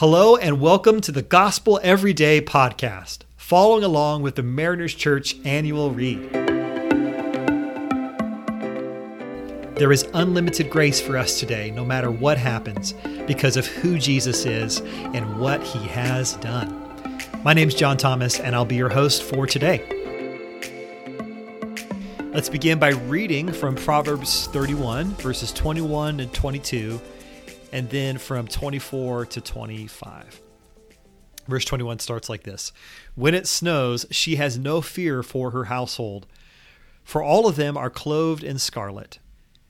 Hello, and welcome to the Gospel Everyday podcast, following along with the Mariners Church annual read. There is unlimited grace for us today, no matter what happens, because of who Jesus is and what he has done. My name is John Thomas, and I'll be your host for today. Let's begin by reading from Proverbs 31, verses 21 and 22 and then from 24 to 25. Verse 21 starts like this When it snows, she has no fear for her household, for all of them are clothed in scarlet.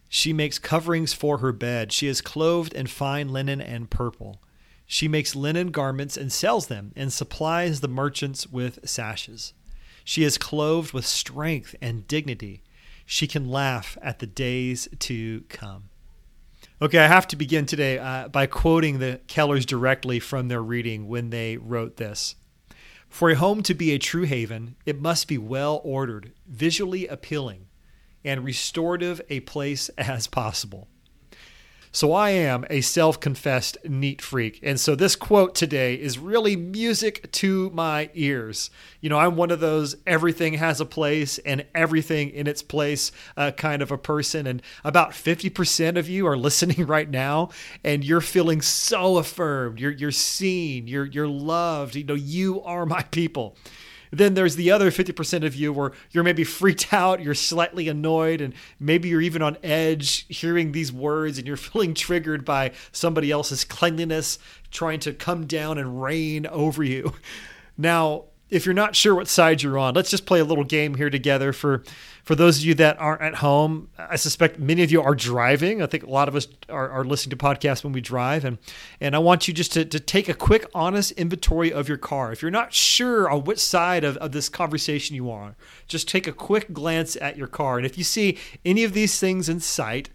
She makes coverings for her bed. She is clothed in fine linen and purple. She makes linen garments and sells them, and supplies the merchants with sashes. She is clothed with strength and dignity. She can laugh at the days to come. Okay, I have to begin today uh, by quoting the Kellers directly from their reading when they wrote this. For a home to be a true haven, it must be well ordered, visually appealing, and restorative a place as possible. So I am a self confessed neat freak. And so this quote today is really music to my ears. You know, I'm one of those everything has a place and everything in its place uh, kind of a person. And about 50% of you are listening right now and you're feeling so affirmed. You're, you're seen, you're, you're loved. You know, you are my people. Then there's the other 50% of you where you're maybe freaked out, you're slightly annoyed, and maybe you're even on edge hearing these words and you're feeling triggered by somebody else's cleanliness trying to come down and reign over you. Now, if you're not sure what side you're on, let's just play a little game here together. For for those of you that aren't at home, I suspect many of you are driving. I think a lot of us are, are listening to podcasts when we drive, and and I want you just to, to take a quick, honest inventory of your car. If you're not sure on which side of, of this conversation you are, just take a quick glance at your car, and if you see any of these things in sight,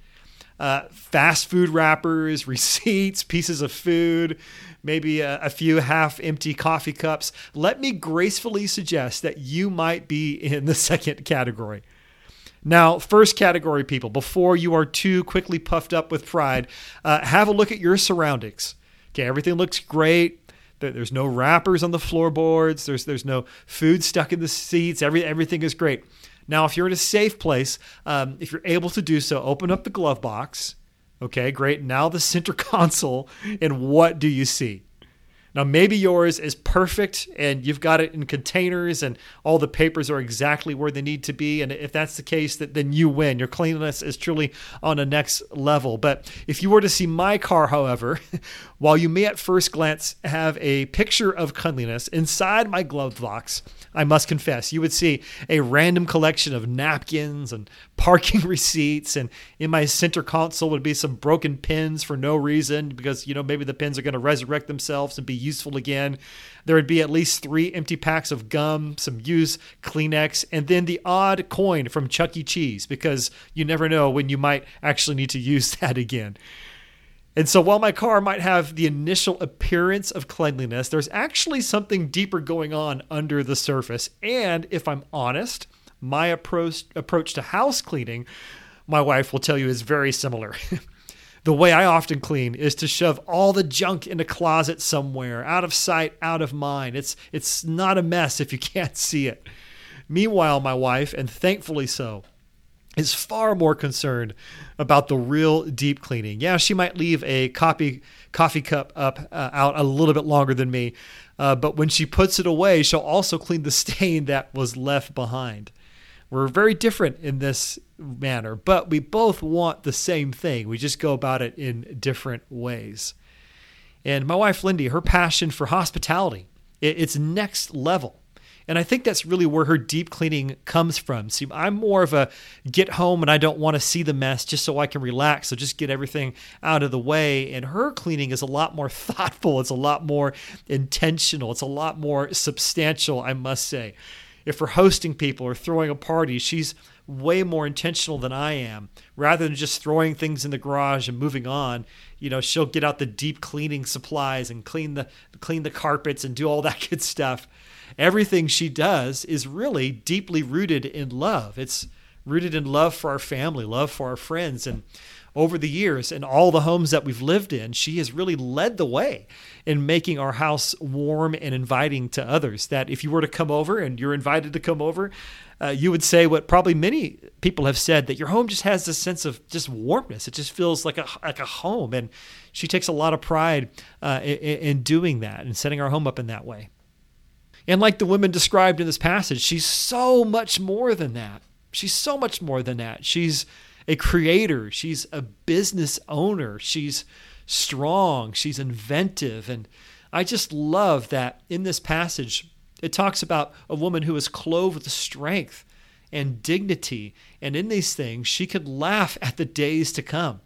uh, fast food wrappers, receipts, pieces of food, maybe a, a few half empty coffee cups, let me gracefully suggest that you might be in the second category. Now, first category people, before you are too quickly puffed up with pride, uh, have a look at your surroundings. Okay, everything looks great. There's no wrappers on the floorboards. There's there's no food stuck in the seats. Every everything is great. Now, if you're in a safe place, um, if you're able to do so, open up the glove box Okay, great. Now the center console, and what do you see? Now, maybe yours is perfect and you've got it in containers and all the papers are exactly where they need to be. And if that's the case, that then you win. Your cleanliness is truly on a next level. But if you were to see my car, however, while you may at first glance have a picture of cleanliness inside my glove box, I must confess, you would see a random collection of napkins and parking receipts. And in my center console would be some broken pins for no reason because, you know, maybe the pins are going to resurrect themselves and be useful again. There would be at least three empty packs of gum, some used Kleenex, and then the odd coin from Chuck E. Cheese because you never know when you might actually need to use that again. And so while my car might have the initial appearance of cleanliness, there's actually something deeper going on under the surface. And if I'm honest, my approach approach to house cleaning, my wife will tell you is very similar. The way I often clean is to shove all the junk in a closet somewhere, out of sight, out of mind. It's it's not a mess if you can't see it. Meanwhile, my wife, and thankfully so, is far more concerned about the real deep cleaning. Yeah, she might leave a coffee coffee cup up uh, out a little bit longer than me, uh, but when she puts it away, she'll also clean the stain that was left behind. We're very different in this manner, but we both want the same thing. We just go about it in different ways. And my wife, Lindy, her passion for hospitality, it's next level. And I think that's really where her deep cleaning comes from. See, I'm more of a get home and I don't want to see the mess just so I can relax. So just get everything out of the way. And her cleaning is a lot more thoughtful, it's a lot more intentional, it's a lot more substantial, I must say if we're hosting people or throwing a party, she's way more intentional than I am. Rather than just throwing things in the garage and moving on, you know, she'll get out the deep cleaning supplies and clean the clean the carpets and do all that good stuff. Everything she does is really deeply rooted in love. It's rooted in love for our family, love for our friends. And over the years in all the homes that we've lived in, she has really led the way in making our house warm and inviting to others. That if you were to come over and you're invited to come over, uh, you would say what probably many people have said that your home just has this sense of just warmness. It just feels like a like a home, and she takes a lot of pride uh, in, in doing that and setting our home up in that way. And like the women described in this passage, she's so much more than that. She's so much more than that. She's a creator, she's a business owner, she's strong, she's inventive. And I just love that in this passage, it talks about a woman who is clothed with strength and dignity. And in these things, she could laugh at the days to come.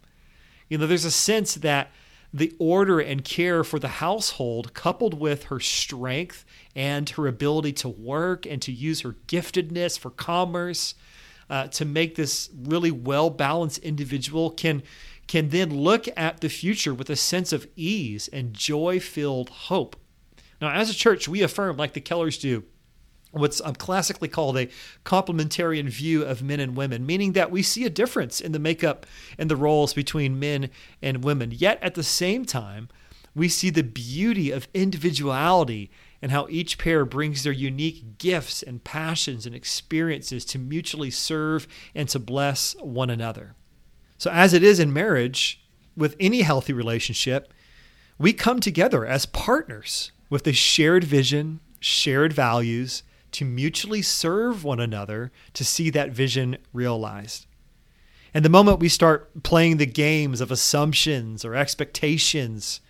You know, there's a sense that the order and care for the household, coupled with her strength and her ability to work and to use her giftedness for commerce, uh, to make this really well balanced individual can can then look at the future with a sense of ease and joy filled hope. Now, as a church, we affirm, like the Kellers do, what's um, classically called a complementarian view of men and women, meaning that we see a difference in the makeup and the roles between men and women. Yet at the same time, we see the beauty of individuality and how each pair brings their unique gifts and passions and experiences to mutually serve and to bless one another. So, as it is in marriage, with any healthy relationship, we come together as partners with a shared vision, shared values to mutually serve one another to see that vision realized. And the moment we start playing the games of assumptions or expectations,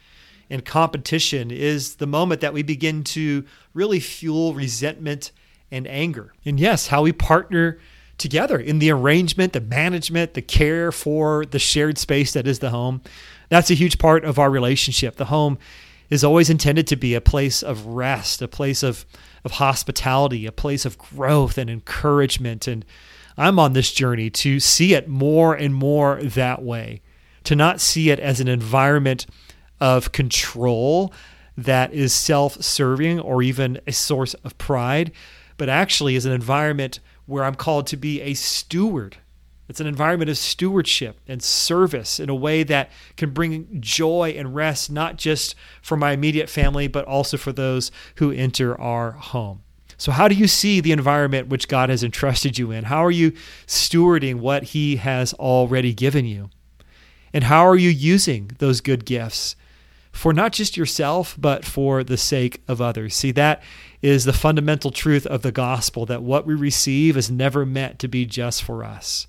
and competition is the moment that we begin to really fuel resentment and anger. And yes, how we partner together in the arrangement, the management, the care for the shared space that is the home. That's a huge part of our relationship. The home is always intended to be a place of rest, a place of, of hospitality, a place of growth and encouragement. And I'm on this journey to see it more and more that way, to not see it as an environment of control that is self serving or even a source of pride, but actually is an environment where I'm called to be a steward. It's an environment of stewardship and service in a way that can bring joy and rest, not just for my immediate family, but also for those who enter our home. So, how do you see the environment which God has entrusted you in? How are you stewarding what He has already given you? And how are you using those good gifts for not just yourself, but for the sake of others. See, that is the fundamental truth of the gospel that what we receive is never meant to be just for us,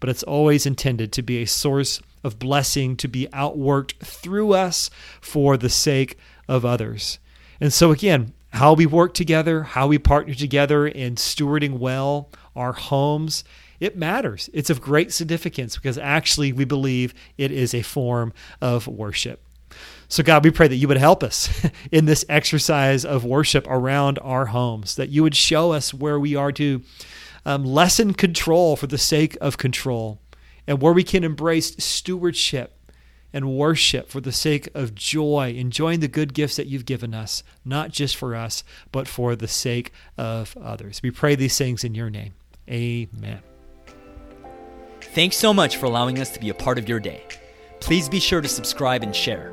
but it's always intended to be a source of blessing, to be outworked through us for the sake of others. And so, again, how we work together, how we partner together in stewarding well our homes, it matters. It's of great significance because actually we believe it is a form of worship. So, God, we pray that you would help us in this exercise of worship around our homes, that you would show us where we are to um, lessen control for the sake of control, and where we can embrace stewardship and worship for the sake of joy, enjoying the good gifts that you've given us, not just for us, but for the sake of others. We pray these things in your name. Amen. Thanks so much for allowing us to be a part of your day. Please be sure to subscribe and share.